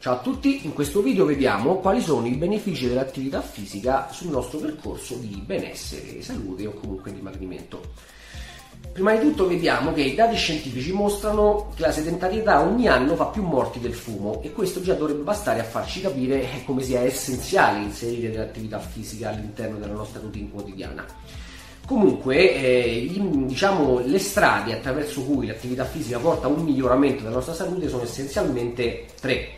Ciao a tutti, in questo video vediamo quali sono i benefici dell'attività fisica sul nostro percorso di benessere, salute o comunque dimagrimento. Prima di tutto vediamo che i dati scientifici mostrano che la sedentarietà ogni anno fa più morti del fumo e questo già dovrebbe bastare a farci capire come sia essenziale inserire dell'attività fisica all'interno della nostra routine quotidiana. Comunque, eh, diciamo, le strade attraverso cui l'attività fisica porta a un miglioramento della nostra salute sono essenzialmente tre.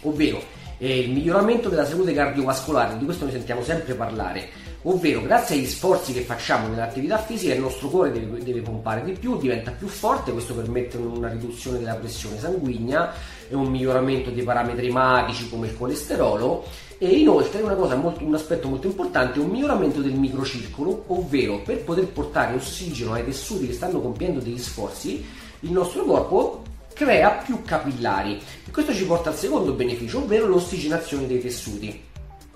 Ovvero eh, il miglioramento della salute cardiovascolare, di questo ne sentiamo sempre parlare, ovvero grazie agli sforzi che facciamo nell'attività fisica il nostro cuore deve, deve pompare di più, diventa più forte, questo permette una riduzione della pressione sanguigna e un miglioramento dei parametri ematici come il colesterolo e inoltre molto, un aspetto molto importante è un miglioramento del microcircolo, ovvero per poter portare ossigeno ai tessuti che stanno compiendo degli sforzi, il nostro corpo crea più capillari e questo ci porta al secondo beneficio, ovvero l'ossigenazione dei tessuti.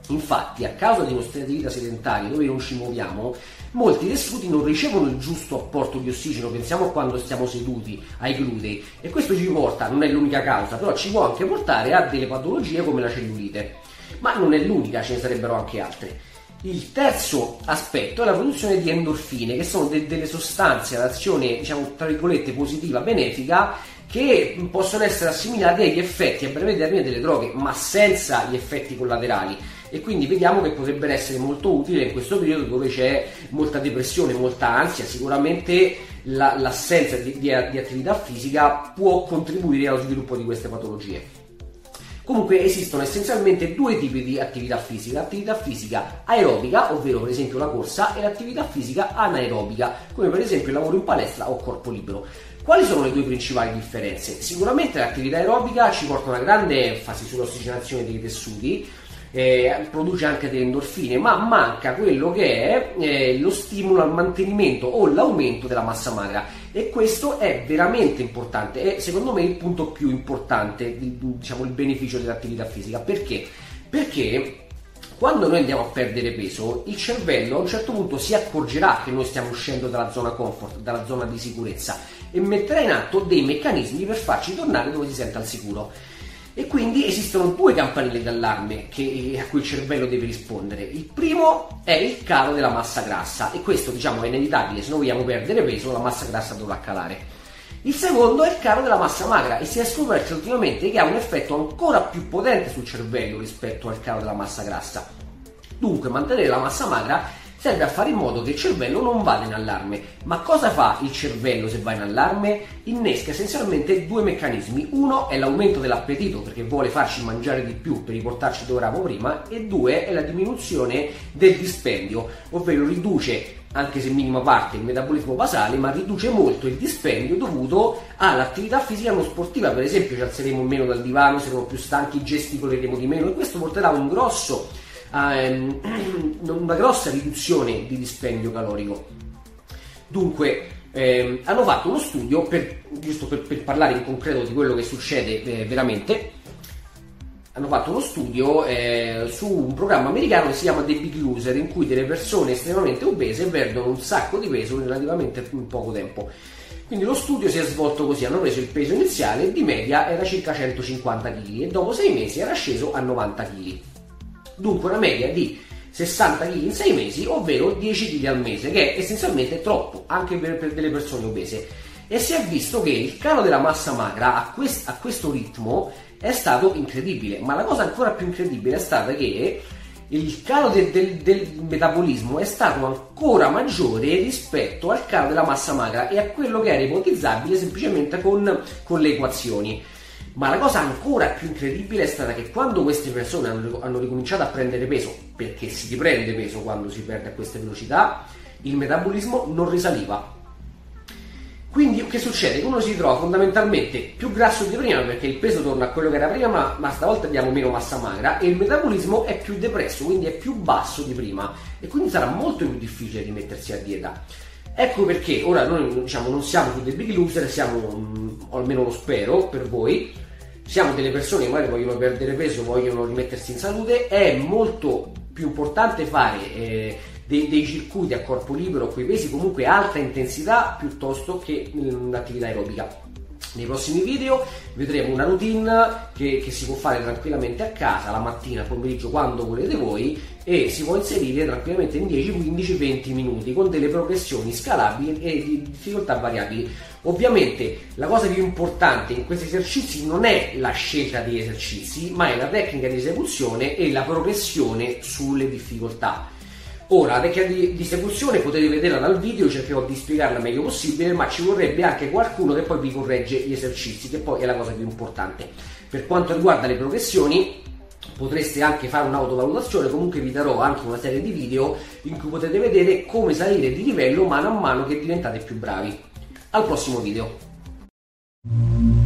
Infatti, a causa di uno stile di vita sedentario dove non ci muoviamo, molti tessuti non ricevono il giusto apporto di ossigeno, pensiamo a quando stiamo seduti, ai glutei, e questo ci porta, non è l'unica causa, però ci può anche portare a delle patologie come la cellulite. Ma non è l'unica, ce ne sarebbero anche altre. Il terzo aspetto è la produzione di endorfine, che sono de- delle sostanze ad azione, diciamo, tra virgolette, positiva, benefica, che possono essere assimilati agli effetti a breve termine delle droghe, ma senza gli effetti collaterali. E quindi vediamo che potrebbero essere molto utili in questo periodo dove c'è molta depressione, molta ansia. Sicuramente la, l'assenza di, di, di attività fisica può contribuire allo sviluppo di queste patologie. Comunque esistono essenzialmente due tipi di attività fisica, l'attività fisica aerobica, ovvero per esempio la corsa, e l'attività fisica anaerobica, come per esempio il lavoro in palestra o corpo libero. Quali sono le due principali differenze? Sicuramente l'attività aerobica ci porta una grande enfasi sull'ossigenazione dei tessuti, eh, produce anche delle endorfine, ma manca quello che è eh, lo stimolo al mantenimento o l'aumento della massa magra e questo è veramente importante, è secondo me il punto più importante, diciamo il beneficio dell'attività fisica. Perché? Perché quando noi andiamo a perdere peso, il cervello a un certo punto si accorgerà che noi stiamo uscendo dalla zona comfort, dalla zona di sicurezza e metterà in atto dei meccanismi per farci tornare dove si sente al sicuro. E quindi esistono due campanelle d'allarme che, a cui il cervello deve rispondere. Il primo è il calo della massa grassa e questo diciamo è inevitabile, se noi vogliamo perdere peso la massa grassa dovrà calare. Il secondo è il calo della massa magra e si è scoperto ultimamente che ha un effetto ancora più potente sul cervello rispetto al calo della massa grassa. Dunque mantenere la massa magra serve a fare in modo che il cervello non vada in allarme. Ma cosa fa il cervello se va in allarme? Innesca essenzialmente due meccanismi. Uno è l'aumento dell'appetito perché vuole farci mangiare di più per riportarci dove eravamo prima e due è la diminuzione del dispendio, ovvero riduce anche se in minima parte, il metabolismo basale, ma riduce molto il dispendio dovuto all'attività fisica non sportiva. Per esempio, ci alzeremo meno dal divano, saremo più stanchi, gesticoleremo di meno e questo porterà un grosso, um, una grossa riduzione di dispendio calorico. Dunque, ehm, hanno fatto uno studio, per, giusto per, per, parlare in concreto di quello che succede eh, veramente, hanno fatto uno studio eh, su un programma americano che si chiama The Big Loser, in cui delle persone estremamente obese perdono un sacco di peso in relativamente poco tempo. Quindi lo studio si è svolto così, hanno preso il peso iniziale, di media era circa 150 kg e dopo 6 mesi era sceso a 90 kg. Dunque una media di 60 kg in 6 mesi, ovvero 10 kg al mese, che è essenzialmente troppo anche per, per delle persone obese. E si è visto che il calo della massa magra a, quest, a questo ritmo è stato incredibile, ma la cosa ancora più incredibile è stata che il calo del, del, del, metabolismo è stato ancora maggiore rispetto al calo della massa magra e a quello che era ipotizzabile semplicemente con, con le equazioni. Ma la cosa ancora più incredibile è stata che quando queste persone hanno, hanno ricominciato a prendere peso, perché si riprende peso quando si perde a queste velocità, il metabolismo non risaliva, quindi che succede? Uno si trova fondamentalmente più grasso di prima perché il peso torna a quello che era prima, ma, ma stavolta abbiamo meno massa magra e il metabolismo è più depresso, quindi è più basso di prima e quindi sarà molto più difficile rimettersi a dieta. Ecco perché ora noi diciamo, non siamo più dei big loser, siamo, o almeno lo spero per voi, siamo delle persone che magari vogliono perdere peso, vogliono rimettersi in salute, è molto più importante fare eh, dei, dei circuiti a corpo libero, quei pesi comunque alta intensità piuttosto che l'attività aerobica. Nei prossimi video vedremo una routine che, che, si può fare tranquillamente a casa, la mattina, pomeriggio, quando volete voi e si può inserire tranquillamente in 10, 15, 20 minuti con delle progressioni scalabili e di difficoltà variabili. Ovviamente la cosa più importante in questi esercizi non è la scelta degli esercizi, ma è la tecnica di esecuzione e la progressione sulle difficoltà. Ora, la tecnica di distribuzione potete vederla dal video, cercherò di spiegarla meglio possibile, ma ci vorrebbe anche qualcuno che poi vi corregge gli esercizi, che poi è la cosa più importante. Per quanto riguarda le progressioni, potreste anche fare un'autovalutazione, comunque vi darò anche una serie di video in cui potete vedere come salire di livello mano a mano che diventate più bravi. Al prossimo video!